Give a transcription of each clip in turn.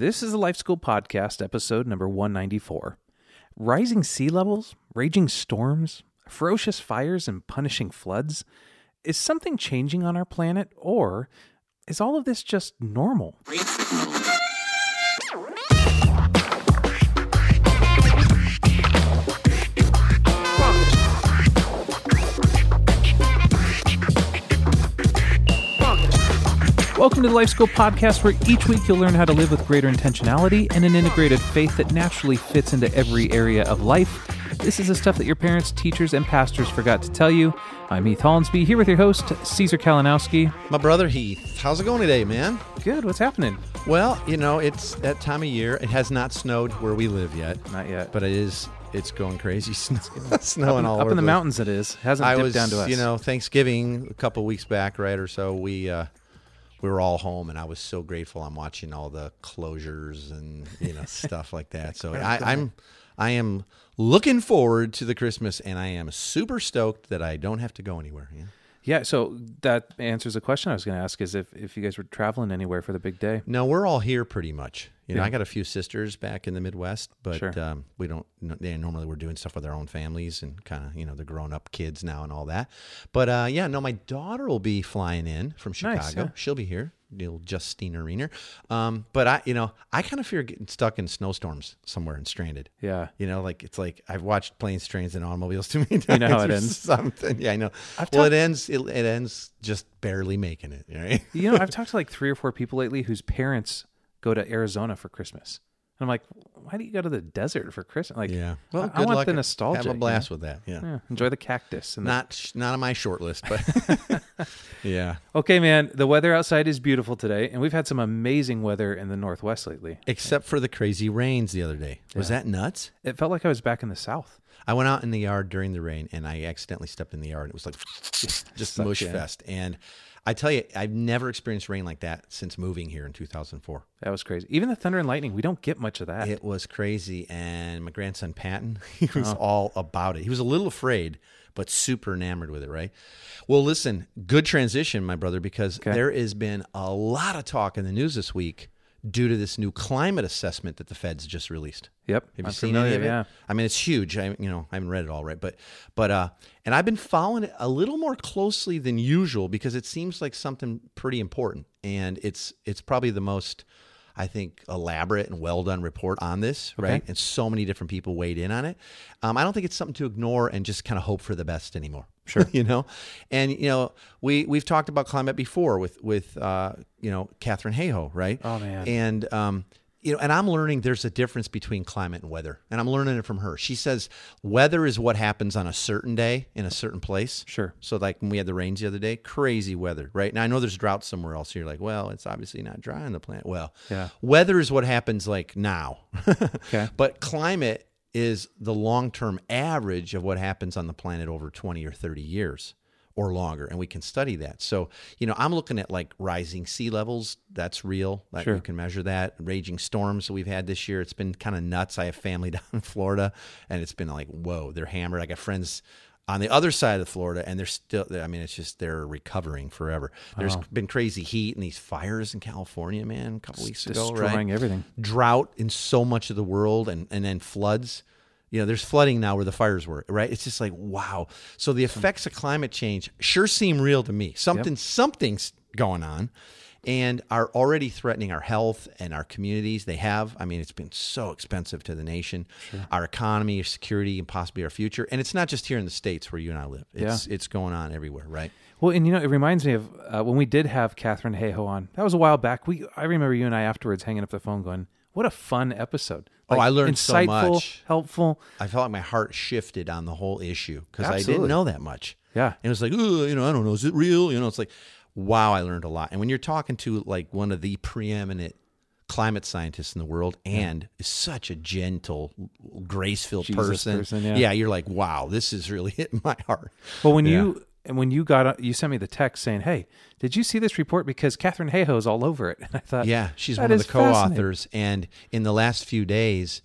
This is the Life School Podcast, episode number 194. Rising sea levels, raging storms, ferocious fires, and punishing floods. Is something changing on our planet, or is all of this just normal? Welcome to the Life School Podcast, where each week you'll learn how to live with greater intentionality and an integrated faith that naturally fits into every area of life. This is the stuff that your parents, teachers, and pastors forgot to tell you. I'm Heath Hollinsby, here with your host, Caesar Kalinowski. My brother Heath. How's it going today, man? Good, what's happening? Well, you know, it's that time of year. It has not snowed where we live yet, Not yet. but it is. It's going crazy. Snow, snowing all Up over in the place. mountains, it is. Hasn't I dipped was, down to us. you know, Thanksgiving a couple weeks back, right or so. We uh, we were all home, and I was so grateful. I'm watching all the closures and you know stuff like that. So I, I'm I am looking forward to the Christmas, and I am super stoked that I don't have to go anywhere. Yeah. Yeah, so that answers a question I was going to ask: is if if you guys were traveling anywhere for the big day? No, we're all here pretty much. You know, Yeah. I got a few sisters back in the Midwest, but Sure. um, we don't. They normally we're doing stuff with our own families and kind of you know the grown up kids now and all that. But uh, yeah, no, my daughter will be flying in from Chicago. Nice, yeah. She'll be here, little Justina Riener. Um, but I, you know, I kind of fear getting stuck in snowstorms somewhere and stranded. Yeah, You know, like it's like I've watched planes, trains, and automobiles too many times. You know how it ends. Something, yeah, I know. I've well, talked- it ends. It, it ends just barely making it. Right? you know, I've talked to like three or four people lately whose parents go to Arizona for Christmas. And I'm like, why do you go to the desert for Christmas? Like, Yeah. I, I good want luck. the nostalgia. Have you a know? blast with that. Yeah. Yeah, enjoy the cactus. And Not sh- not on my short list, but yeah. okay, man. The weather outside is beautiful today, and we've had some amazing weather in the Northwest lately. Except for the crazy rains the other day. Was that nuts? It felt like I was back in the South. I went out in the yard during the rain and I accidentally stepped in the yard. It was like just mush in. fest. And I tell you, I've never experienced rain like that since moving here in 2004. That was crazy. Even the thunder and lightning, we don't get much of that. It was crazy. And my grandson Patton, he was Oh. all about it. He was a little afraid, but super enamored with it, right? Well, listen, good transition, my brother, because there has been a lot of talk in the news this week due to this new climate assessment that the Feds just released. yep. Have you I'm seen familiar, any of it? Yeah. I mean, it's huge. I, you know, I haven't read it all, right? But, but, uh, and I've been following it a little more closely than usual because it seems like something pretty important, and it's it's probably the most, I think, elaborate and well done report on this, right? And so many different people weighed in on it. Um, I don't think it's something to ignore and just kind of hope for the best anymore. Sure, you know, and you know, we we've talked about climate before with with uh, you know Katharine Hayhoe, right? Oh, man. and um, you know, and I'm learning there's a difference between climate and weather, and I'm learning it from her. She says weather is what happens on a certain day in a certain place. Sure. So, like when we had the rains the other day, crazy weather, right? Now I know there's drought somewhere else. You're like, well, it's obviously not dry on the planet. Well, Yeah. weather is what happens like now. Okay. But climate is the long term average of what happens on the planet over 20 or 30 years or longer. And we can study that. So, you know, I'm looking at like rising sea levels. That's real. Like Sure. You can measure that. Raging storms that we've had this year. It's been kind of nuts. I have family down in Florida and it's been like, whoa, they're hammered. I got friends on the other side of Florida and they're still, I mean, it's just, they're recovering forever. There's been crazy heat and these fires in California, man, a couple weeks ago, right? Destroying everything. drought in so much of the world and, and then floods. You know, there's flooding now where the fires were, right? It's just like, wow. So the effects of climate change sure seem real to me. Something, something's going on and are already threatening our health and our communities. They have. I mean, it's been so expensive to the nation, our economy, our security, and possibly our future. And it's not just here in the States where you and I live. It's, it's going on everywhere, right? Well, and you know, it reminds me of uh, when we did have Katharine Hayhoe on. That was a while back. We I remember you and I afterwards hanging up the phone, going, "What a fun episode!" Oh, I learned so much. helpful. I felt like my heart shifted on the whole issue because I didn't know that much. Yeah. And it was like, oh, you know, I don't know, is it real? You know, it's like, wow, I learned a lot. And when you're talking to like one of the preeminent climate scientists in the world and is such a gentle, grace filled person, person, yeah. you're like, wow, this is really hitting my heart. Well, when Yeah. you and when you got uh, you sent me the text saying, "Hey, did you see this report?" Because Katharine Hayhoe's all over it, and I thought, Yeah, she's one of the co-authors, and in the last few days,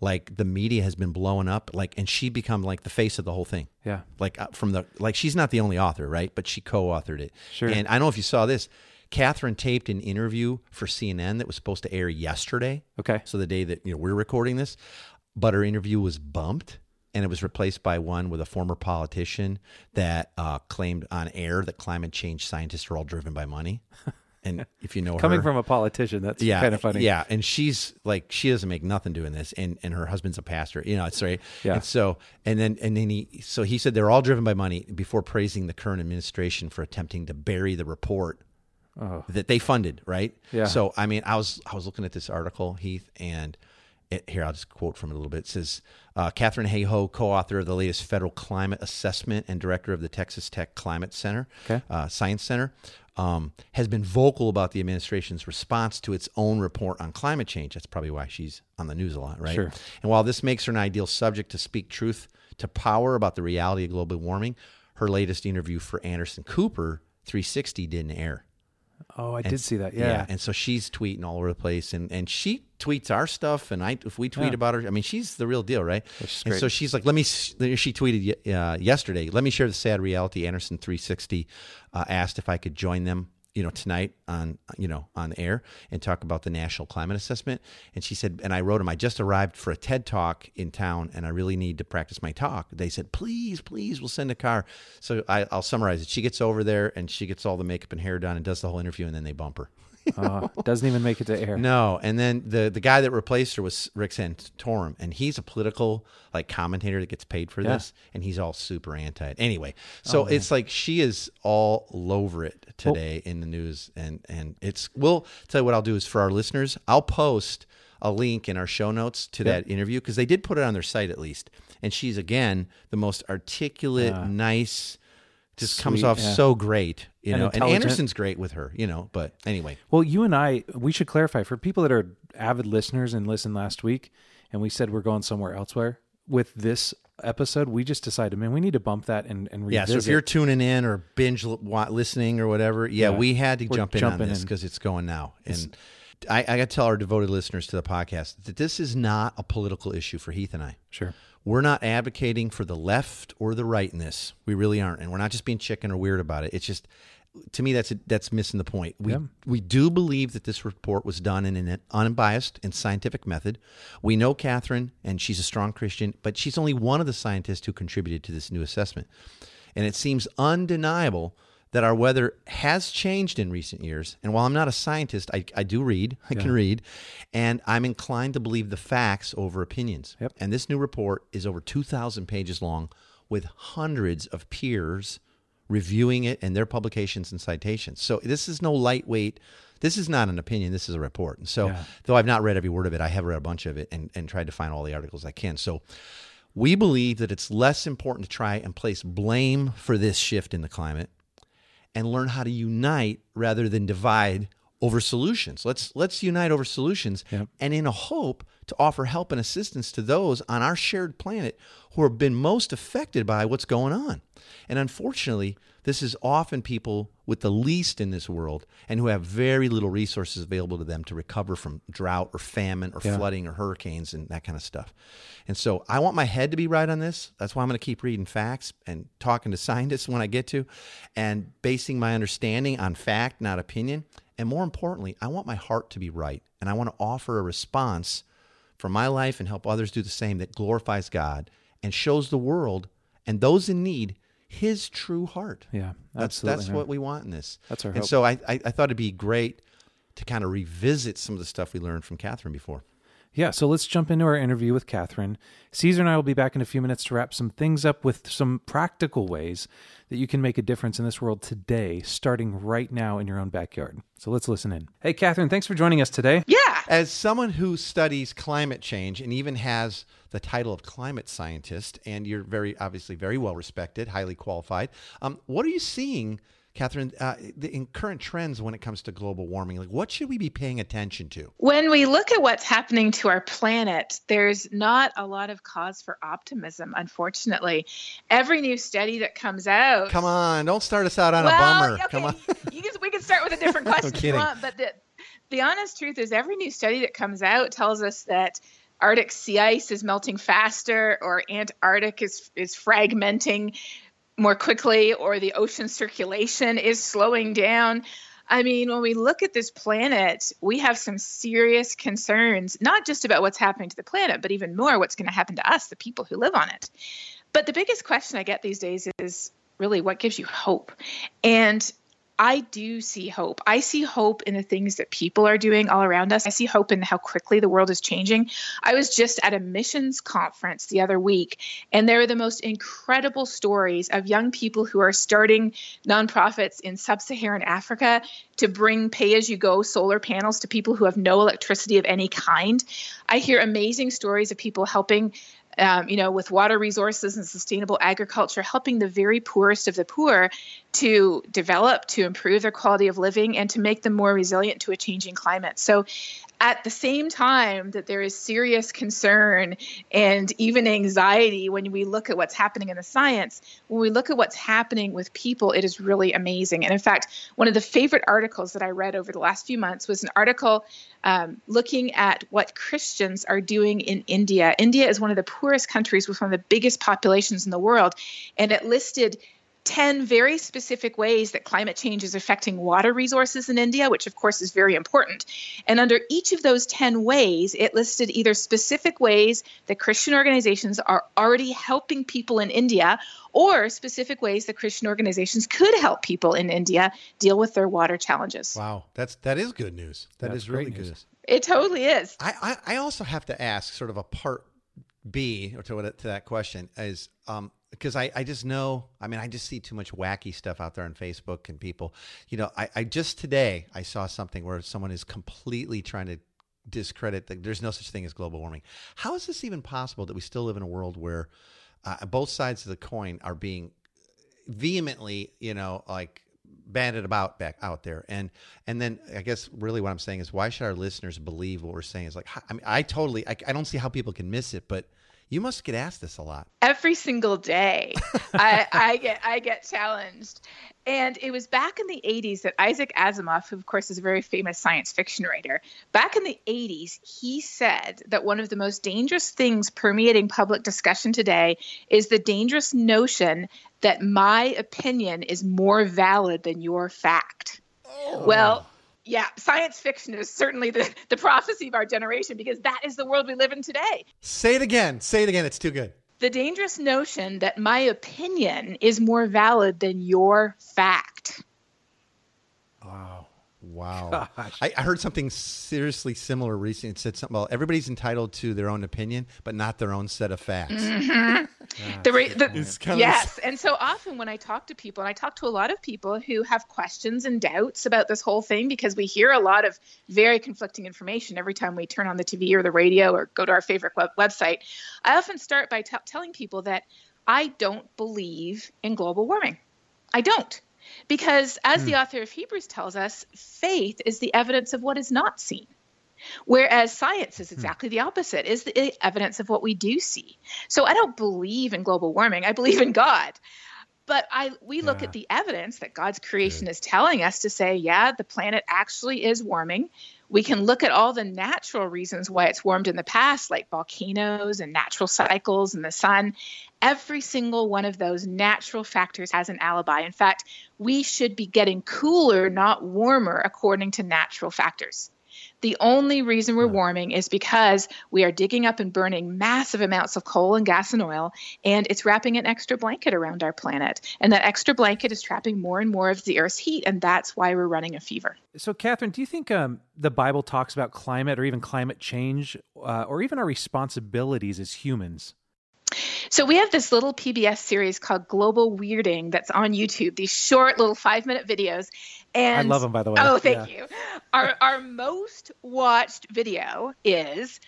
like the media has been blowing up, like, and she become like the face of the whole thing. Yeah. like uh, from the like she's not the only author, right? But she co-authored it. Sure. And I don't know if you saw this. Katharine taped an interview for CNN that was supposed to air yesterday. Okay. So the day that you know we're recording this, but her interview was bumped and it was replaced by one with a former politician that uh, claimed on air that climate change scientists are all driven by money. And if you know Coming her, from a politician, that's yeah, kind of funny. Yeah, and she's like she doesn't make nothing doing this, and and her husband's a pastor. You know, it's right. Yeah. And so and then and then he so he said they're all driven by money before praising the current administration for attempting to bury the report that they funded. Right. Oh. Yeah. So I mean, I was I was looking at this article, Heath, and it, here I'll just quote from it a little bit. It says uh, Katharine Hayhoe, co-author of the latest federal climate assessment and director of the Texas Tech Climate Center, Okay. uh, Science Center, um, has been vocal about the administration's response to its own report on climate change. That's probably why she's on the news a lot, right? Sure. And while this makes her an ideal subject to speak truth to power about the reality of global warming, her latest interview for Anderson Cooper 360 didn't air. Oh, I did see that. Yeah. And so she's tweeting all over the place and, and she tweets our stuff and I if we tweet Yeah. about her, I mean she's the real deal, right? And so she's like, let me she tweeted uh, yesterday, let me share the sad reality. Anderson 360 uh, asked if I could join them, you know, tonight on you know, on air and talk about the national climate assessment. And she said and I wrote him, I just arrived for a TED talk in town and I really need to practice my talk. They said, "Please, please, we'll send a car." So I, I'll summarize it. She gets over there and she gets all the makeup and hair done and does the whole interview and then they bump her. Uh, doesn't even make it to air. No, and then the the guy that replaced her was Rick Santorum, and he's a political like commentator that gets paid for Yeah. this, and he's all super anti it. Anyway, Oh, so it's like she is all over it today in the news, and and it's we'll tell you what I'll do is for our listeners, I'll post a link in our show notes to that interview because they did put it on their site at least, and she's again the most articulate, nice. Just comes off yeah. so great, you And know. And. Anderson's great with her, you know. But anyway, Well, you and I, we should clarify for people that are avid listeners and listened last week, and we said we're going somewhere elsewhere with this episode. We just decided, man, we need to bump that and, and Yeah, so if you're tuning in or binge listening or whatever, yeah, Yeah, we had to we're jump in on this because it's going now. And I, I got to tell our devoted listeners to the podcast that this is not a political issue for Heath and I. sure, We're not advocating for the left or the right in this. We really aren't, and we're not just being chicken or weird about it. It's just, to me, that's that's missing the point. We Yeah. we do believe that this report was done in an unbiased and scientific method. We know Katharine, and she's a strong Christian, but she's only one of the scientists who contributed to this new assessment. And it seems undeniable that our weather has changed in recent years. And while I'm not a scientist, I, I do read, I can read, and I'm inclined to believe the facts over opinions. Yep. And this new report is over 2,000 pages long with hundreds of peers reviewing it and their publications and citations. So this is no lightweight. This is not an opinion. This is a report. And so, Yeah. though I've not read every word of it, I have read a bunch of it and, and tried to find all the articles I can. So, we believe that it's less important to try and place blame for this shift in the climate and learn how to unite rather than divide over solutions. Let's let's unite over solutions Yep. and in a hope to offer help and assistance to those on our shared planet who have been most affected by what's going on. And unfortunately, this is often people with the least in this world and who have very little resources available to them to recover from drought or famine or Yeah. flooding or hurricanes and that kind of stuff. And so I want my head to be right on this. That's why I'm going to keep reading facts and talking to scientists when I get to and basing my understanding on fact, not opinion. And more importantly, I want my heart to be right. And I want to offer a response for my life and help others do the same that glorifies God and shows the world and those in need his true heart. yeah, That's absolutely. that's man. what we want in this. That's our and hope. so I, I I thought it'd be great to kind of revisit some of the stuff we learned from Katharine before. Yeah, so let's jump into our interview with Katharine. Caesar and I will be back in a few minutes to wrap some things up with some practical ways that you can make a difference in this world today, starting right now in your own backyard. So let's listen in. Hey, Katharine, thanks for joining us today. Yeah. As someone who studies climate change and even has the title of climate scientist, and you're very obviously very well respected, highly qualified, um, what are you seeing, Katharine, uh, the, in current trends when it comes to global warming? Like, what should we be paying attention to? When we look at what's happening to our planet, there's not a lot of cause for optimism, unfortunately. Every new study that comes out. Come on, don't start us out on well, a bummer. okay, Come on. you can, we can start with a different question if you want, but the, the honest truth is every new study that comes out tells us that Arctic sea ice is melting faster or Antarctic is, is fragmenting more quickly or the ocean circulation is slowing down. I mean, when we look at this planet, we have some serious concerns, not just about what's happening to the planet, but even more what's going to happen to us, the people who live on it. But the biggest question I get these days is really what gives you hope? And I do see hope. I see hope in the things that people are doing all around us. I see hope in how quickly the world is changing. I was just at a missions conference the other week, and there were the most incredible stories of young people who are starting nonprofits in sub Saharan Africa to bring pay as you go solar panels to people who have no electricity of any kind. I hear amazing stories of people helping um, you know, with water resources and sustainable agriculture, helping the very poorest of the poor to develop, to improve their quality of living, and to make them more resilient to a changing climate. So at the same time that there is serious concern and even anxiety when we look at what's happening in the science, when we look at what's happening with people, it is really amazing. And in fact, one of the favorite articles that I read over the last few months was an article um, looking at what Christians are doing in India. India is one of the poorest countries with one of the biggest populations in the world, and it listed 10 very specific ways that climate change is affecting water resources in India, which of course is very important. And under each of those 10 ways, it listed either specific ways that Christian organizations are already helping people in India or specific ways that Christian organizations could help people in India deal with their water challenges. Wow, that's that is good news. That that's is really good news. It totally is. I, I, I also have to ask sort of a part B or to, to that question is um, because I, I just know i mean i just see too much wacky stuff out there on facebook and people you know i, I just today i saw something where someone is completely trying to discredit that there's no such thing as global warming. How is this even possible that we still live in a world where uh, both sides of the coin are being vehemently you know like banded about back out there? And and then i guess really what i'm saying is why should our listeners believe what we're saying is like i mean i totally I, I don't see how people can miss it but you must get asked this a lot. Every single day, I, I get I get challenged, and it was back in the '80s that Isaac Asimov, who of course is a very famous science fiction writer, back in the '80s, he said that one of the most dangerous things permeating public discussion today is the dangerous notion that my opinion is more valid than your fact. Oh. Well yeah, science fiction is certainly the, the prophecy of our generation because that is the world we live in today. Say it again. Say it again. It's too good. The dangerous notion that my opinion is more valid than your fact. Wow. Wow. I, I, heard something seriously similar recently. It said something about everybody's entitled to their own opinion, but not their own set of facts. Mm-hmm. the, the, yes. and so often when I talk to people, and I talk to a lot of people who have questions and doubts about this whole thing because we hear a lot of very conflicting information every time we turn on the TV or the radio or go to our favorite web- website. I often start by t- telling people that I don't believe in global warming. I don't. Because as the hmm. author of Hebrews tells us, faith is the evidence of what is not seen. Whereas science is hmm. exactly the opposite, is the evidence of what we do see. So I don't believe in global warming. I believe in God. But I we look yeah. at the evidence that God's creation Good. is telling us to say, yeah, the planet actually is warming. We can look at all the natural reasons why it's warmed in the past, like volcanoes and natural cycles and the sun. Every single one of those natural factors has an alibi. In fact, we should be getting cooler, not warmer, according to natural factors. The only reason we're warming is because we are digging up and burning massive amounts of coal and gas and oil, and it's wrapping an extra blanket around our planet. And that extra blanket is trapping more and more of the Earth's heat, and that's why we're running a fever. So, Katharine, do you think um, the Bible talks about climate or even climate change uh, or even our responsibilities as humans? So we have this little PBS series called Global Weirding that's on YouTube. These short little five minute videos, and I love them by the way. Oh, thank yeah. you. Our our most watched video is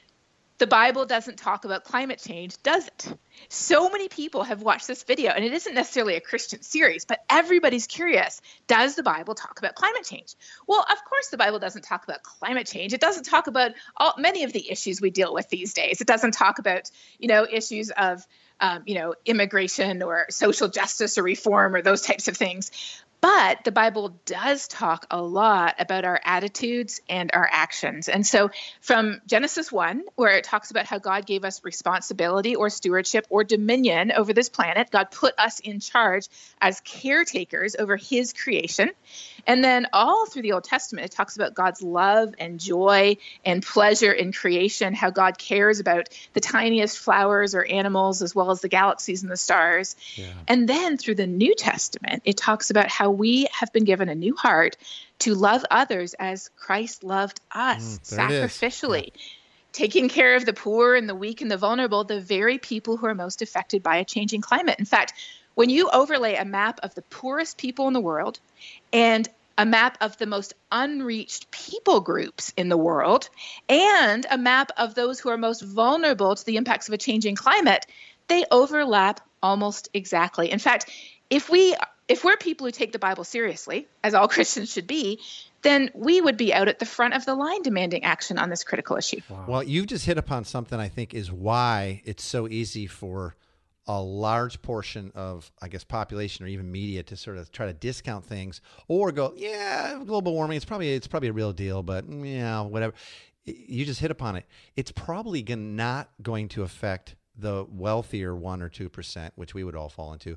the Bible doesn't talk about climate change, does it? So many people have watched this video, and it isn't necessarily a Christian series, but everybody's curious. Does the Bible talk about climate change? Well, of course, the Bible doesn't talk about climate change. It doesn't talk about all, many of the issues we deal with these days. It doesn't talk about, you know, issues of um, you know, immigration or social justice or reform or those types of things. But the Bible does talk a lot about our attitudes and our actions. And so from Genesis 1, where it talks about how God gave us responsibility or stewardship or dominion over this planet, God put us in charge as caretakers over his creation. And then all through the Old Testament, it talks about God's love and joy and pleasure in creation, how God cares about the tiniest flowers or animals as well as the galaxies and the stars. Yeah. And then through the New Testament, it talks about how we have been given a new heart to love others as Christ loved us mm, sacrificially. Taking care of the poor and the weak and the vulnerable, the very people who are most affected by a changing climate. In fact, when you overlay a map of the poorest people in the world and a map of the most unreached people groups in the world and a map of those who are most vulnerable to the impacts of a changing climate, they overlap almost exactly. In fact, if we if we're people who take the Bible seriously, as all Christians should be, then we would be out at the front of the line demanding action on this critical issue. Wow. Well, you've just hit upon something I think is why it's so easy for a large portion of, I guess, population or even media to sort of try to discount things or go, yeah, global warming, it's probably it's probably a real deal, but mm, yeah, whatever. You just hit upon it. It's probably not going to affect the wealthier one or two percent, which we would all fall into,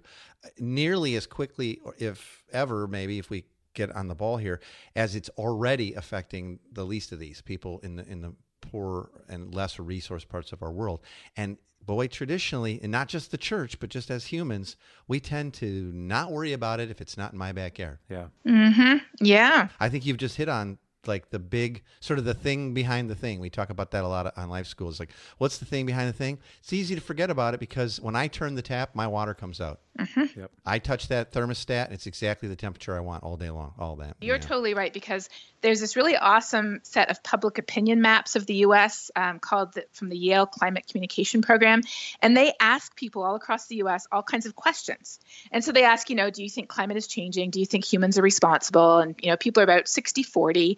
nearly as quickly, if ever, maybe if we get on the ball here, as it's already affecting the least of these people in the in the poor and less resource parts of our world. And boy, traditionally, and not just the church, but just as humans, we tend to not worry about it if it's not in my backyard. Yeah. Mm-hmm. Yeah. I think you've just hit on like the big sort of the thing behind the thing. We talk about that a lot on life school. schools. Like, what's the thing behind the thing? It's easy to forget about it because when I turn the tap, my water comes out. Mm-hmm. Yep. I touch that thermostat, and it's exactly the temperature I want all day long. All that. You're totally right because there's this really awesome set of public opinion maps of the U.S. Um, called the, from the Yale Climate Communication Program, and they ask people all across the U.S. all kinds of questions. And so they ask, you know, do you think climate is changing? Do you think humans are responsible? And you know, people are about 60-40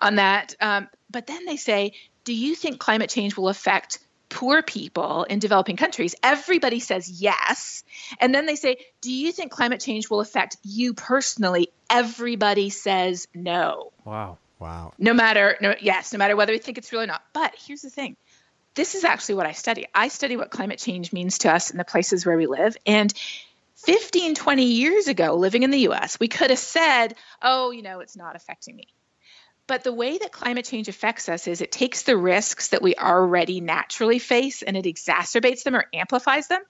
on that. Um, but then they say, do you think climate change will affect poor people in developing countries, everybody says yes. And then they say, Do you think climate change will affect you personally? Everybody says no. Wow. Wow. No matter, no, yes, no matter whether we think it's real or not. But here's the thing this is actually what I study. I study what climate change means to us in the places where we live. And 15, 20 years ago, living in the US, we could have said, oh, you know, it's not affecting me. But the way that climate change affects us is it takes the risks that we already naturally face and it exacerbates them or amplifies them.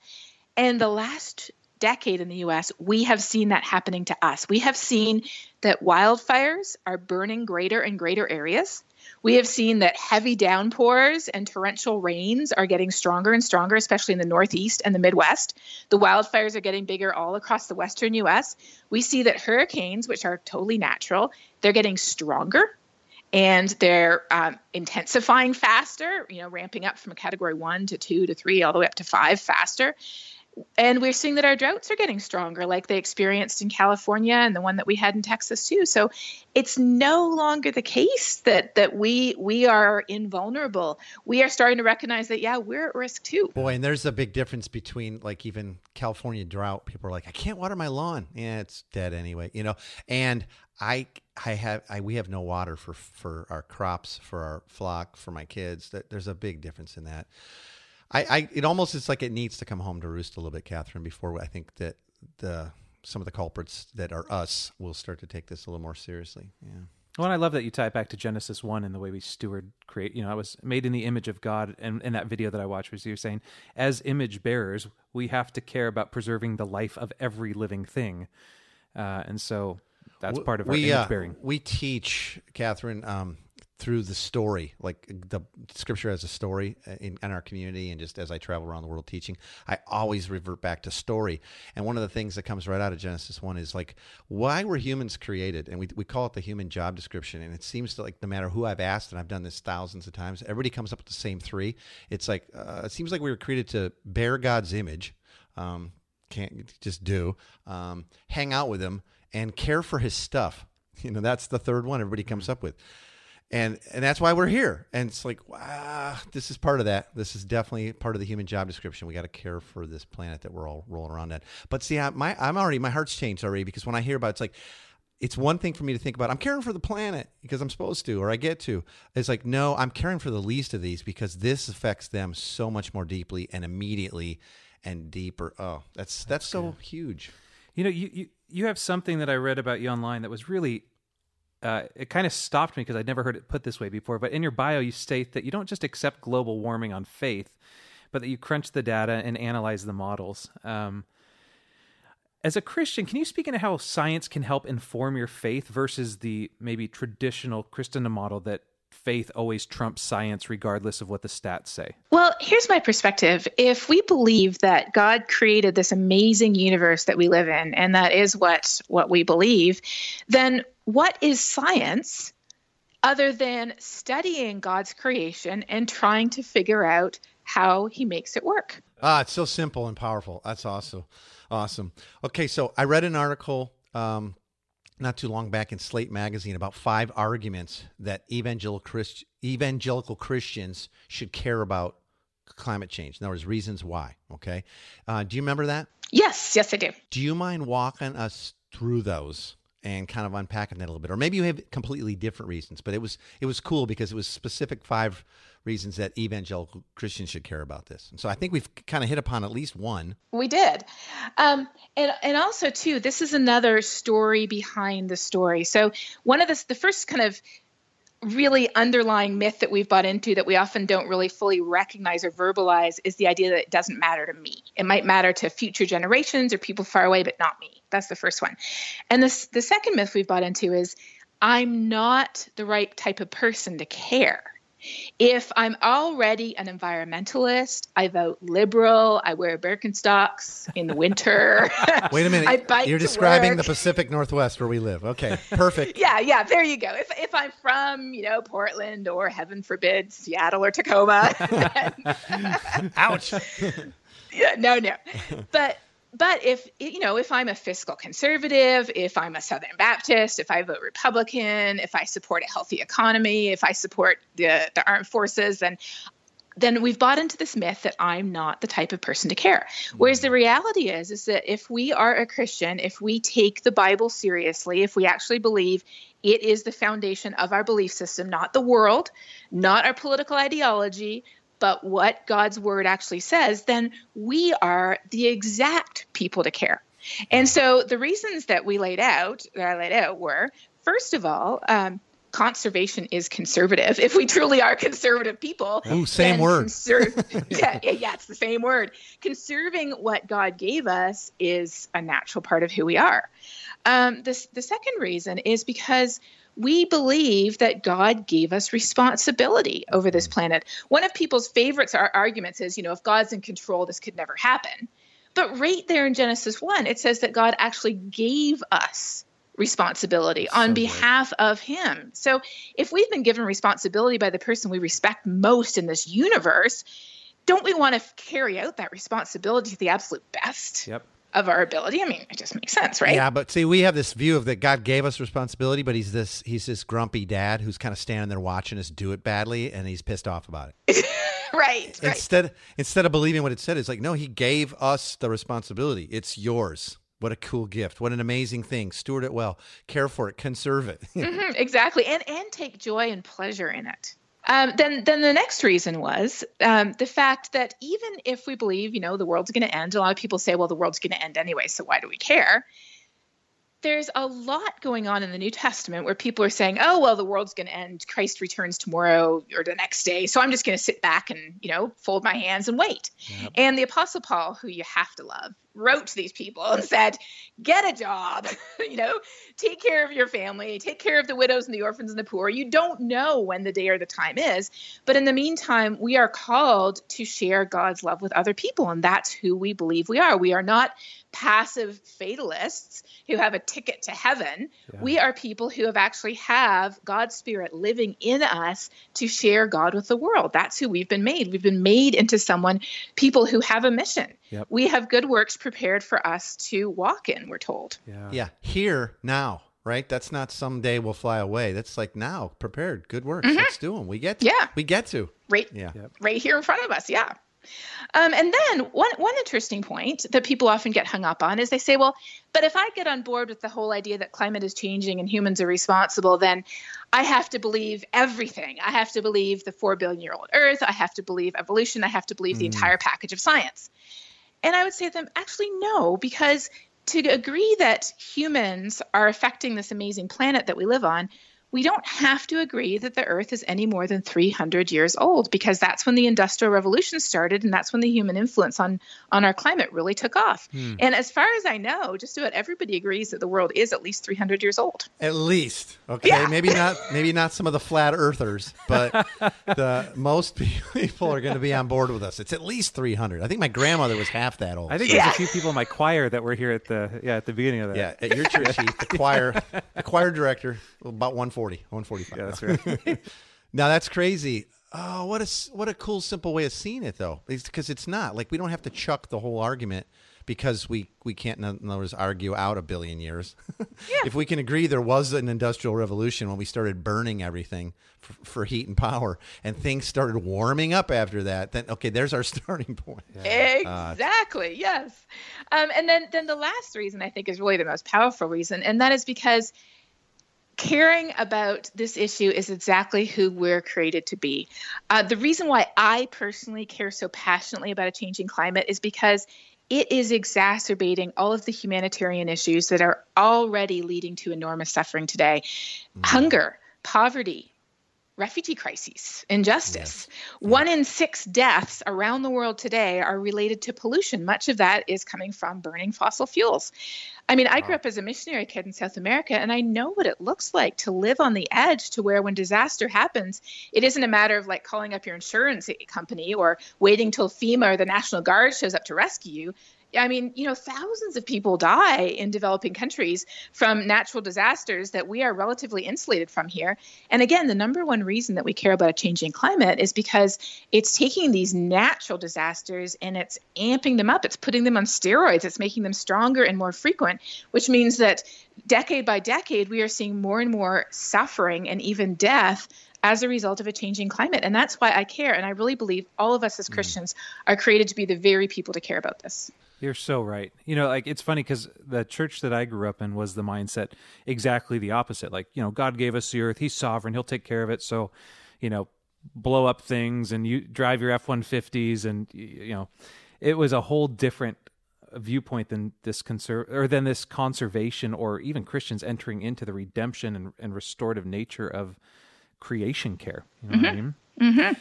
And the last decade in the US, we have seen that happening to us. We have seen that wildfires are burning greater and greater areas. We have seen that heavy downpours and torrential rains are getting stronger and stronger, especially in the Northeast and the Midwest. The wildfires are getting bigger all across the Western US. We see that hurricanes, which are totally natural, they're getting stronger and they're um, intensifying faster, you know, ramping up from a category one to two to three, all the way up to five faster. And we're seeing that our droughts are getting stronger, like they experienced in California and the one that we had in Texas too. So it's no longer the case that that we we are invulnerable. We are starting to recognize that yeah, we're at risk too. Boy, and there's a big difference between like even California drought. People are like, I can't water my lawn. Yeah, it's dead anyway, you know. And I I have I, we have no water for for our crops, for our flock, for my kids. That there's a big difference in that. I, I it almost it's like it needs to come home to roost a little bit, Katharine, before I think that the some of the culprits that are us will start to take this a little more seriously. Yeah. Well, and I love that you tie it back to Genesis one and the way we steward create. You know, I was made in the image of God, and in that video that I watched, was you're saying, as image bearers, we have to care about preserving the life of every living thing, uh, and so that's part of our we, image uh, bearing. we teach, Katharine, um, through the story, like the scripture as a story in, in, our community, and just as I travel around the world teaching, I always revert back to story. And one of the things that comes right out of Genesis 1 is like, why were humans created? And we, we call it the human job description. And it seems to like, no matter who I've asked, and I've done this thousands of times, everybody comes up with the same three. It's like, uh, it seems like we were created to bear God's image. Um, can't just do, um, hang out with him and care for his stuff. You know, that's the third one everybody comes mm-hmm. up with. And and that's why we're here. And it's like, wow, this is part of that. This is definitely part of the human job description. We got to care for this planet that we're all rolling around at. But see, I, my I'm already my heart's changed already because when I hear about it, it's like it's one thing for me to think about I'm caring for the planet because I'm supposed to or I get to. It's like no, I'm caring for the least of these because this affects them so much more deeply and immediately and deeper. Oh, that's that's, that's so huge. You know, you, you you have something that I read about you online that was really uh, it kind of stopped me because I'd never heard it put this way before. But in your bio, you state that you don't just accept global warming on faith, but that you crunch the data and analyze the models. Um, as a Christian, can you speak into how science can help inform your faith versus the maybe traditional Christendom model that faith always trumps science regardless of what the stats say? Well, here's my perspective. If we believe that God created this amazing universe that we live in and that is what what we believe, then what is science other than studying God's creation and trying to figure out how he makes it work? Ah, it's so simple and powerful. That's awesome. Awesome. Okay, so I read an article um, not too long back in Slate magazine about five arguments that evangelical Christ- evangelical Christians should care about climate change. In other words, reasons why. Okay, uh, do you remember that? Yes, yes, I do. Do you mind walking us through those? and kind of unpacking that a little bit or maybe you have completely different reasons but it was it was cool because it was specific five reasons that evangelical christians should care about this and so i think we've kind of hit upon at least one we did um, and and also too this is another story behind the story so one of the the first kind of really underlying myth that we've bought into that we often don't really fully recognize or verbalize is the idea that it doesn't matter to me. It might matter to future generations or people far away, but not me. That's the first one. And the, the second myth we've bought into is I'm not the right type of person to care. If I'm already an environmentalist, I vote liberal, I wear Birkenstocks in the winter. Wait a minute. You're describing work. the Pacific Northwest where we live. Okay, perfect. yeah, yeah, there you go. If, if I'm from, you know, Portland or heaven forbid, Seattle or Tacoma. Ouch. yeah, no, no. But but if you know if i'm a fiscal conservative if i'm a southern baptist if i vote republican if i support a healthy economy if i support the, the armed forces then then we've bought into this myth that i'm not the type of person to care whereas the mm. reality is is that if we are a christian if we take the bible seriously if we actually believe it is the foundation of our belief system not the world not our political ideology but what God's word actually says, then we are the exact people to care. And so the reasons that we laid out, that I laid out, were first of all, um, conservation is conservative. If we truly are conservative people, Ooh, same word. Conser- yeah, yeah, it's the same word. Conserving what God gave us is a natural part of who we are. Um, this, the second reason is because we believe that God gave us responsibility over this planet. One of people's favorites are arguments is, you know, if God's in control, this could never happen. But right there in Genesis 1, it says that God actually gave us responsibility on behalf of him. So if we've been given responsibility by the person we respect most in this universe, don't we want to carry out that responsibility to the absolute best? Yep of our ability. I mean, it just makes sense, right? Yeah, but see, we have this view of that God gave us responsibility, but he's this he's this grumpy dad who's kind of standing there watching us do it badly, and he's pissed off about it. right. Instead, right. instead of believing what it said, it's like, no, he gave us the responsibility. It's yours. What a cool gift! What an amazing thing! Steward it well, care for it, conserve it. mm-hmm, exactly, and and take joy and pleasure in it. Um, then, then the next reason was um, the fact that even if we believe, you know, the world's going to end, a lot of people say, well, the world's going to end anyway, so why do we care? There's a lot going on in the New Testament where people are saying, oh, well, the world's going to end. Christ returns tomorrow or the next day. So I'm just going to sit back and, you know, fold my hands and wait. Yep. And the Apostle Paul, who you have to love, wrote to these people and said, get a job, you know, take care of your family, take care of the widows and the orphans and the poor. You don't know when the day or the time is. But in the meantime, we are called to share God's love with other people. And that's who we believe we are. We are not passive fatalists who have a ticket to heaven. Yeah. We are people who have actually have God's spirit living in us to share God with the world. That's who we've been made. We've been made into someone, people who have a mission. Yep. We have good works prepared for us to walk in, we're told. Yeah. Yeah. Here, now, right? That's not someday we'll fly away. That's like now, prepared, good works. Mm-hmm. Let's do them. We get to. Yeah. We get to. Right. Yeah. Right here in front of us. Yeah. Um, and then one one interesting point that people often get hung up on is they say, well, but if I get on board with the whole idea that climate is changing and humans are responsible, then I have to believe everything. I have to believe the four billion year old Earth. I have to believe evolution. I have to believe mm. the entire package of science. And I would say to them, actually, no, because to agree that humans are affecting this amazing planet that we live on, we don't have to agree that the earth is any more than 300 years old because that's when the industrial revolution started and that's when the human influence on on our climate really took off hmm. and as far as i know just about everybody agrees that the world is at least 300 years old at least okay yeah. maybe not maybe not some of the flat earthers but the most people are going to be on board with us it's at least 300 i think my grandmother was half that old i think so. there's a few people in my choir that were here at the yeah at the beginning of that yeah at your church the choir the choir director about 140, 145. Yeah, that's right. now that's crazy. Oh, what a what a cool, simple way of seeing it, though, because it's not like we don't have to chuck the whole argument because we we can't, in other words, argue out a billion years. Yeah. if we can agree there was an industrial revolution when we started burning everything for, for, heat and power, and things started warming up after that, then okay, there's our starting point. Yeah. Exactly. Uh, yes. Um, and then then the last reason I think is really the most powerful reason, and that is because caring about this issue is exactly who we're created to be. Uh, the reason why I personally care so passionately about a changing climate is because it is exacerbating all of the humanitarian issues that are already leading to enormous suffering today mm-hmm. hunger, poverty, refugee crises, injustice. One in six deaths around the world today are related to pollution. Much of that is coming from burning fossil fuels. I mean, I grew up as a missionary kid in South America, and I know what it looks like to live on the edge to where when disaster happens, it isn't a matter of like calling up your insurance company or waiting till FEMA or the National Guard shows up to rescue you. I mean, you know, thousands of people die in developing countries from natural disasters that we are relatively insulated from here. And again, the number one reason that we care about a changing climate is because it's taking these natural disasters and it's amping them up. It's putting them on steroids. It's making them stronger and more frequent, which means that decade by decade, we are seeing more and more suffering and even death as a result of a changing climate. And that's why I care. And I really believe all of us as mm. Christians are created to be the very people to care about this. You're so right. You know, like it's funny because the church that I grew up in was the mindset exactly the opposite. Like, you know, God gave us the earth, He's sovereign, He'll take care of it. So, you know, blow up things and you drive your F 150s. And, you know, it was a whole different viewpoint than this conser- or than this conservation or even Christians entering into the redemption and, and restorative nature of creation care. You know mm-hmm. what I mm-hmm. mean? Mm-hmm.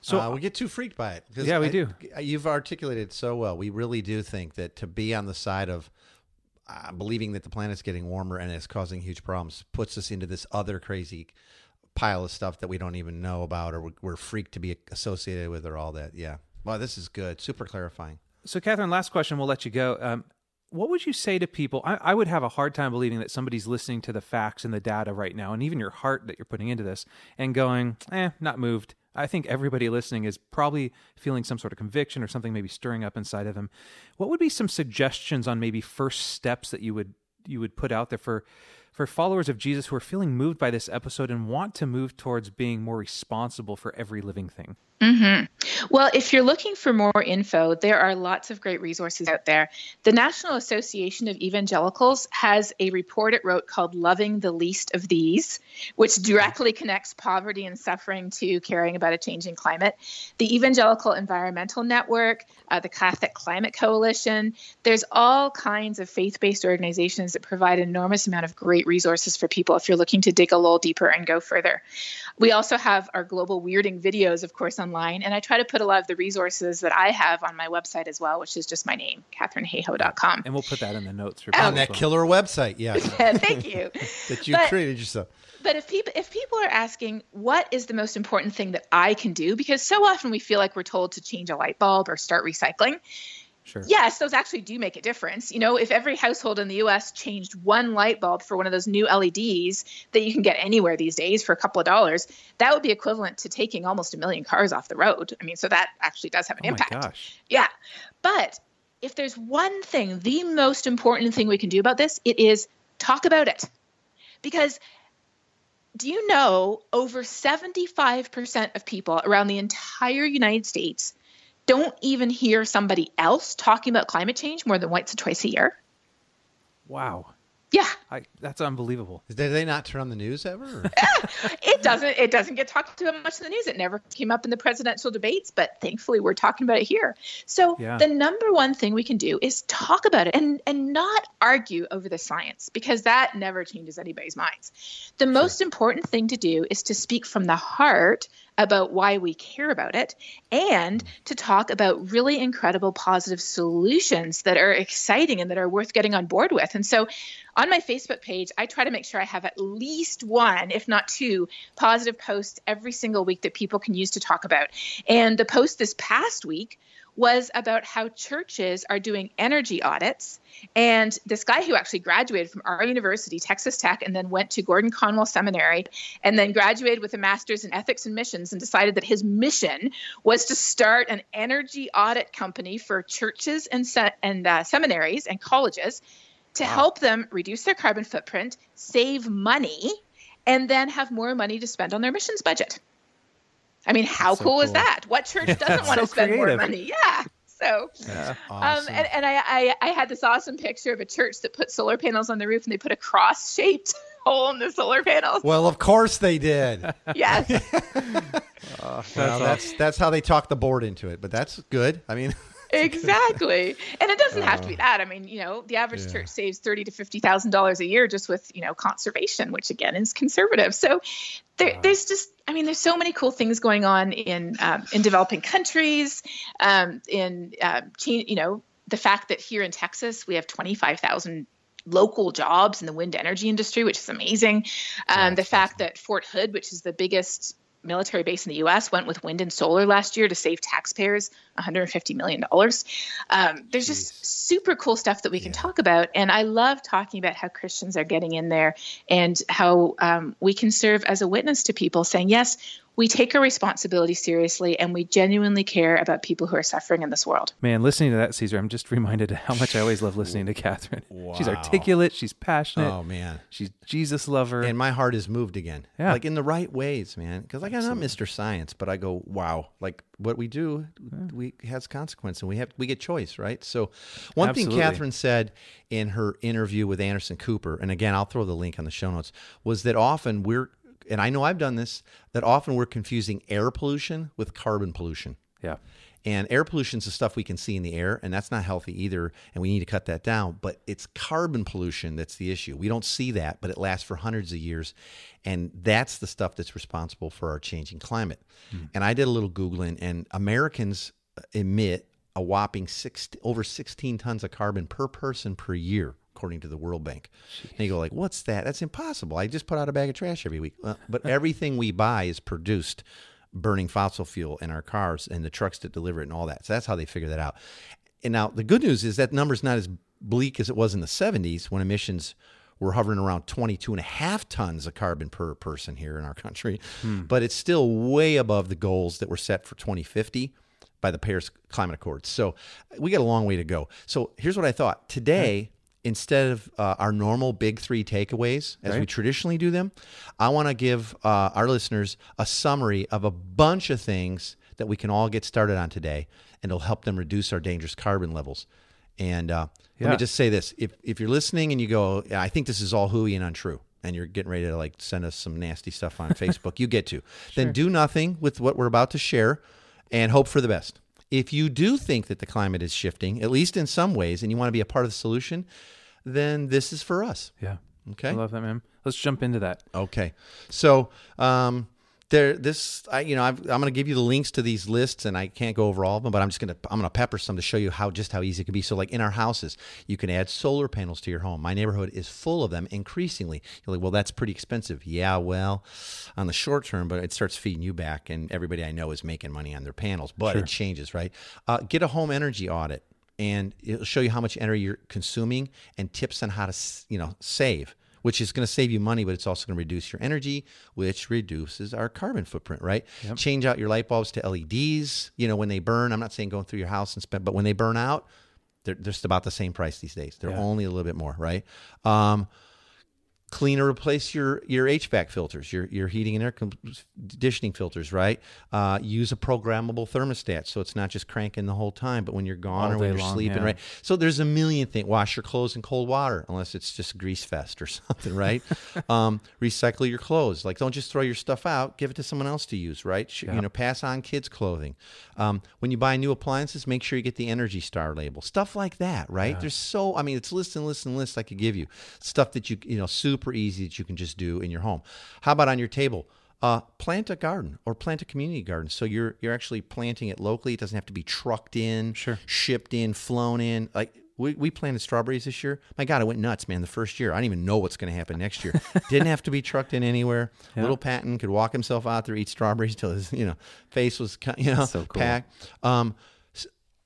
So uh, we get too freaked by it. Yeah, we I, do. You've articulated so well. We really do think that to be on the side of uh, believing that the planet's getting warmer and it's causing huge problems puts us into this other crazy pile of stuff that we don't even know about or we're, we're freaked to be associated with or all that. Yeah. Well, this is good. Super clarifying. So, Katharine, last question. We'll let you go. Um, what would you say to people? I, I, would have a hard time believing that somebody's listening to the facts and the data right now, and even your heart that you're putting into this, and going, eh, not moved. I think everybody listening is probably feeling some sort of conviction or something maybe stirring up inside of them. What would be some suggestions on maybe first steps that you would you would put out there for for followers of Jesus who are feeling moved by this episode and want to move towards being more responsible for every living thing? Mm-hmm. Well, if you're looking for more info, there are lots of great resources out there. The National Association of Evangelicals has a report it wrote called Loving the Least of These, which directly connects poverty and suffering to caring about a changing climate. The Evangelical Environmental Network, uh, the Catholic Climate Coalition, there's all kinds of faith based organizations that provide an enormous amount of great resources for people if you're looking to dig a little deeper and go further. We also have our global weirding videos, of course, online, and I try to put a lot of the resources that I have on my website as well, which is just my name, katharinehayhoe.com. And we'll put that in the notes for oh. on that killer website. Yeah, thank you. that you but, created yourself. But if people if people are asking what is the most important thing that I can do, because so often we feel like we're told to change a light bulb or start recycling. Sure. Yes, those actually do make a difference. You know, if every household in the US changed one light bulb for one of those new LEDs that you can get anywhere these days for a couple of dollars, that would be equivalent to taking almost a million cars off the road. I mean, so that actually does have an oh impact. Gosh. Yeah. But if there's one thing, the most important thing we can do about this, it is talk about it. Because do you know over 75% of people around the entire United States don't even hear somebody else talking about climate change more than once or twice a year. Wow. Yeah, I, that's unbelievable. Did they not turn on the news ever? it doesn't it doesn't get talked about much in the news. It never came up in the presidential debates, but thankfully we're talking about it here. So Yeah. the number one thing we can do is talk about it and and not argue over the science because that never changes anybody's minds. The most important thing to do is to speak from the heart about why we care about it and to talk about really incredible positive solutions that are exciting and that are worth getting on board with. And so on my Facebook page, I try to make sure I have at least one, if not two, positive posts every single week that people can use to talk about. And the post this past week was about how churches are doing energy audits. And this guy who actually graduated from our university, Texas Tech, and then went to Gordon Conwell Seminary, and then graduated with a master's in ethics and missions, and decided that his mission was to start an energy audit company for churches and, se- and uh, seminaries and colleges to help them reduce their carbon footprint, save money, and then have more money to spend on their missions budget. I mean, how so cool, is that? What church doesn't want so to spend more money? Yeah. So, Awesome. um, and, and I, I, I had this awesome picture of a church that put solar panels on the roof and they put a cross shaped hole in the solar panels. well, of course they did. Yes. well, that's that's how they talked the board into it, but that's good. I mean, exactly. And it doesn't have to be that. I mean you know the average Yeah. church saves thirty to fifty thousand dollars a year just with you know conservation which again is conservative. So there, there's just i mean there's so many cool things going on in um, in developing countries um, in uh, you know the fact that here in texas we have 25000 local jobs in the wind energy industry which is amazing. Um, the fact that fort hood which is the biggest military base in the U.S. went with wind and solar last year to save taxpayers 150 million dollars. Um, there's just super cool stuff that we can talk about, and I love talking about how Christians are getting in there and how um, we can serve as a witness to people, saying yes. We take our responsibility seriously and we genuinely care about people who are suffering in this world. Man, listening to that, Caesar, I'm just reminded of how much I always love listening to Katharine. Wow. She's articulate, she's passionate, oh man. she's Jesus lover. And my heart is moved again. Yeah. Like in the right ways, man. Because like I'm not Mr. Science, but I go, wow. Like what we do, we has consequence, and we have we get choice, right? So, one Absolutely. thing Katharine said in her interview with Anderson Cooper, and again, I'll throw the link on the show notes, was that often we're, and I know I've done this, that often we're confusing air pollution with carbon pollution. yeah. And air pollution is the stuff we can see in the air, and that's not healthy either. And we need to cut that down. But it's carbon pollution that's the issue. We don't see that, but it lasts for hundreds of years. And that's the stuff that's responsible for our changing climate. Hmm. And I did a little Googling, and Americans uh, emit a whopping six, over 16 tons of carbon per person per year, according to the World Bank. And you go like, what's that? That's impossible. I just put out a bag of trash every week. Well, but everything we buy is produced burning fossil fuel in our cars and the trucks that deliver it and all that. So that's how they figure that out. And now the good news is that number's not as bleak as it was in the 70s when emissions were hovering around 22 and a half tons of carbon per person here in our country. Hmm. But it's still way above the goals that were set for 2050 by the Paris Climate Accords. So we got a long way to go. So here's what I thought. Today, instead of uh, our normal big three takeaways as we traditionally do them, I want to give uh, our listeners a summary of a bunch of things that we can all get started on today, and it'll help them reduce our dangerous carbon levels. And uh, let me just say this: if if you're listening and you go, I think this is all hooey and untrue, and you're getting ready to like send us some nasty stuff on Facebook, you get to. Then do nothing with what we're about to share, and hope for the best. If you do think that the climate is shifting, at least in some ways, and you want to be a part of the solution, then this is for us. Yeah. Okay. I love that, man. Let's jump into that. Okay. So, um, there, this, I, you know, I've, I'm going to give you the links to these lists, and I can't go over all of them, but I'm just going to, I'm going to pepper some to show you how just how easy it can be. So, like in our houses, you can add solar panels to your home. My neighborhood is full of them increasingly. You're like, well, that's pretty expensive. Yeah, well, on the short term, but it starts feeding you back, and everybody I know is making money on their panels. But it changes, right? Uh, get a home energy audit, and it'll show you how much energy you're consuming and tips on how to, you know, save which is going to save you money, but it's also going to reduce your energy, which reduces our carbon footprint, right? Change out your light bulbs to LEDs. You know, when they burn, I'm not saying going through your house and spend, but when they burn out, they're, they're just about the same price these days. They're Yeah. only a little bit more, right? Um, clean or replace your your HVAC filters, your your heating and air conditioning filters, right? Uh, use a programmable thermostat so it's not just cranking the whole time, but when you're gone All or when you're long, sleeping, yeah. right? So there's a million things. Wash your clothes in cold water, unless it's just grease fest or something, right? um, recycle your clothes. Like, don't just throw your stuff out. Give it to someone else to use, right? Sh- You know, pass on kids' clothing. Um, when you buy new appliances, make sure you get the Energy Star label. Stuff like that, right? There's so, I mean, it's list and list and list I could give you. Stuff that you, you know, super easy that you can just do in your home. How about on your table? Uh, plant a garden or plant a community garden. So you're you're actually planting it locally. It doesn't have to be trucked in, Sure. shipped in, flown in. Like we, we planted strawberries this year. My God, I went nuts, man. The first year, I don't even know what's going to happen next year. Didn't have to be trucked in anywhere. Little Patton could walk himself out there, eat strawberries till his you know face was you know so cool. packed. Um,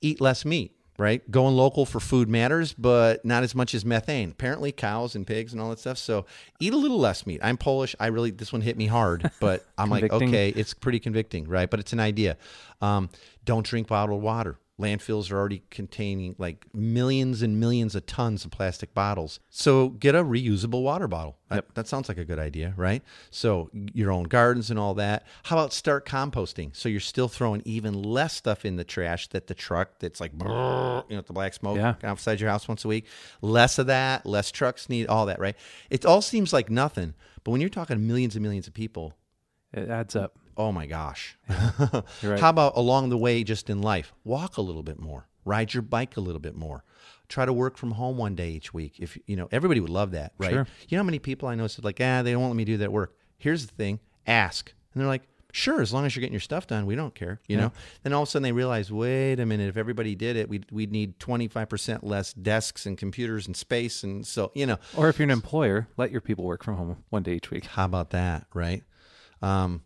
eat less meat. Right, going local for food matters, but not as much as methane. Apparently, cows and pigs and all that stuff. So, eat a little less meat. I'm Polish. I really this one hit me hard, but I'm like, okay, it's pretty convicting, right? But it's an idea. Um, don't drink bottled water. Landfills are already containing like millions and millions of tons of plastic bottles. So get a reusable water bottle. That, that sounds like a good idea, right? So your own gardens and all that. How about start composting? So you're still throwing even less stuff in the trash that the truck that's like, you know, the black smoke Yeah. outside your house once a week. Less of that, less trucks need all that, right? It all seems like nothing. But when you're talking millions and millions of people, It adds up. Oh my gosh. You're right. How about along the way, just in life? Walk a little bit more, ride your bike a little bit more. Try to work from home one day each week. If you know, everybody would love that, right? Sure. You know how many people I know said like, ah, they don't let me do that work. Here's the thing: ask, and they're like, sure, as long as you're getting your stuff done, we don't care. You know. Then all of a sudden they realize, wait a minute, if everybody did it, we'd we'd need 25 percent less desks and computers and space, and so you know, Or if you're an employer, let your people work from home one day each week. how about that, right? Um,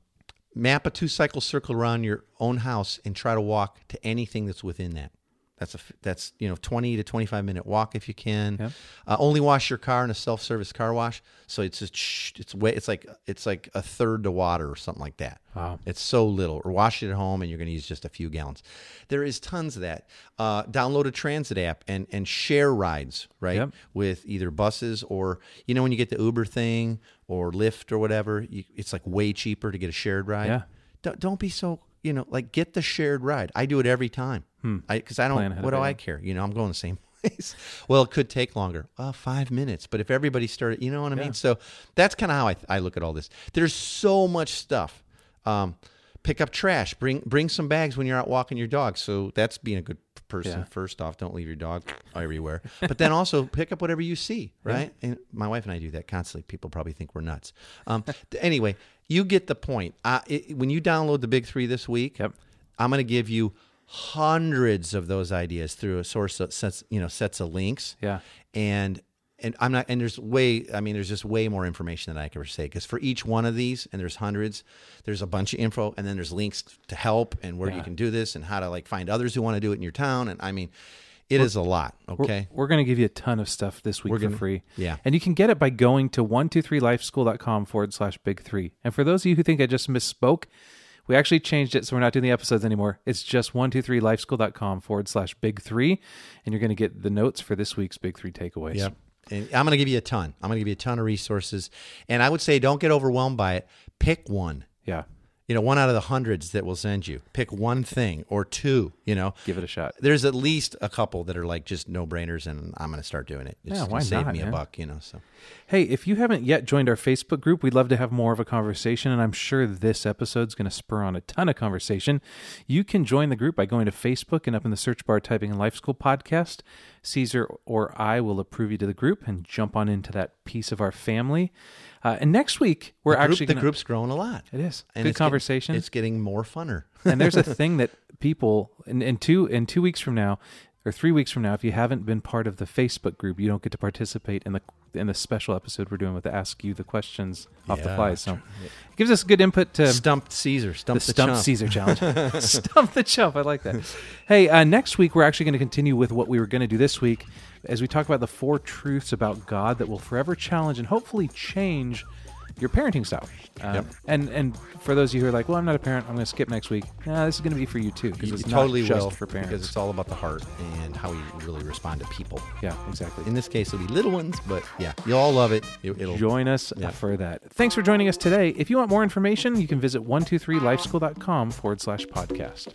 map a two cycle circle around your own house and try to walk to anything that's within that. That's a that's you know twenty to twenty five minute walk if you can. Yep. Uh, only wash your car in a self service car wash, so it's just it's way it's like it's like a third to water or something like that. Wow. It's so little. Or wash it at home and you're going to use just a few gallons. There is tons of that. Uh, download a transit app and and share rides, right? Yep. With either buses or you know when you get the Uber thing or Lyft or whatever, you, it's like way cheaper to get a shared ride. Yeah. Don't, don't be so you know like get the shared ride. I do it every time. I because I Hmm. Don't. What do I care? You know, I'm going the same place. well, it could take longer. Uh, five minutes. But if everybody started, you know what I mean. So that's kind of how I, I look at all this. There's so much stuff. Um, pick up trash. Bring bring some bags when you're out walking your dog. So that's being a good person. Yeah. First off, don't leave your dog everywhere. But then also pick up whatever you see. Right. And my wife and I do that constantly. People probably think we're nuts. Um, anyway, you get the point. Uh, it, when you download the big three this week, Yep. I'm going to give you hundreds of those ideas through a source of sets, you know, sets of links. Yeah. And and I'm not and there's way I mean there's just way more information than I can ever say because for each one of these and there's hundreds, there's a bunch of info and then there's links to help and where Yeah. you can do this and how to like find others who want to do it in your town and I mean it is a lot, We're- okay? We're, going to give you a ton of stuff this week We're for gonna- free. yeah. And you can get it by going to 123lifeschool.com forward slash big three. And for those of you who think I just misspoke, we actually changed it, so we're not doing the episodes anymore. It's just 123lifeschool.com forward slash big three. And you're going to get the notes for this week's big three takeaways. Yep. And I'm going to give you a ton. I'm going to give you a ton of resources. And I would say don't get overwhelmed by it. Pick one. Yeah. You know, one out of the hundreds that will send you. Pick one thing or two, you know. Give it a shot. There's at least a couple that are like just no brainers, and I'm going to start doing it. It's Yeah, why gonna save not, me a buck, you know. So Hey, if you haven't yet joined our Facebook group, we'd love to have more of a conversation, and I'm sure this episode's going to spur on a ton of conversation. You can join the group by going to Facebook and up in the search bar typing in Life School Podcast. Caesar or I will approve you to the group and jump on into that piece of our family. Uh, and next week, we're the, group, actually the gonna, group's grown a lot. It is And good it's getting- conversation. it's getting more funner. and there's a thing that people in, in two in two weeks from now or three weeks from now, if you haven't been part of the Facebook group, you don't get to participate in the in the special episode we're doing with the Ask You the Questions off the Yeah, fly. So it gives us good input to Stumped Caesar. the the, Stump. Caesar challenge. Stump the chump. I like that. Hey, uh, next week we're actually going to continue with what we were going to do this week as we talk about the four truths about God that will forever challenge and hopefully change your parenting style. Um, Yep. And and for those of you who are like, well, I'm not a parent, I'm going to skip next week. Nah, this is going to be for you too because it's totally not just will for parents. because it's all about the heart and how we really respond to people. yeah, exactly. In this case, it'll be little ones, but yeah, you'll all love it. It- It'll Join us Yeah. for that. Thanks for joining us today. If you want more information, you can visit 123lifeschool.com forward slash podcast.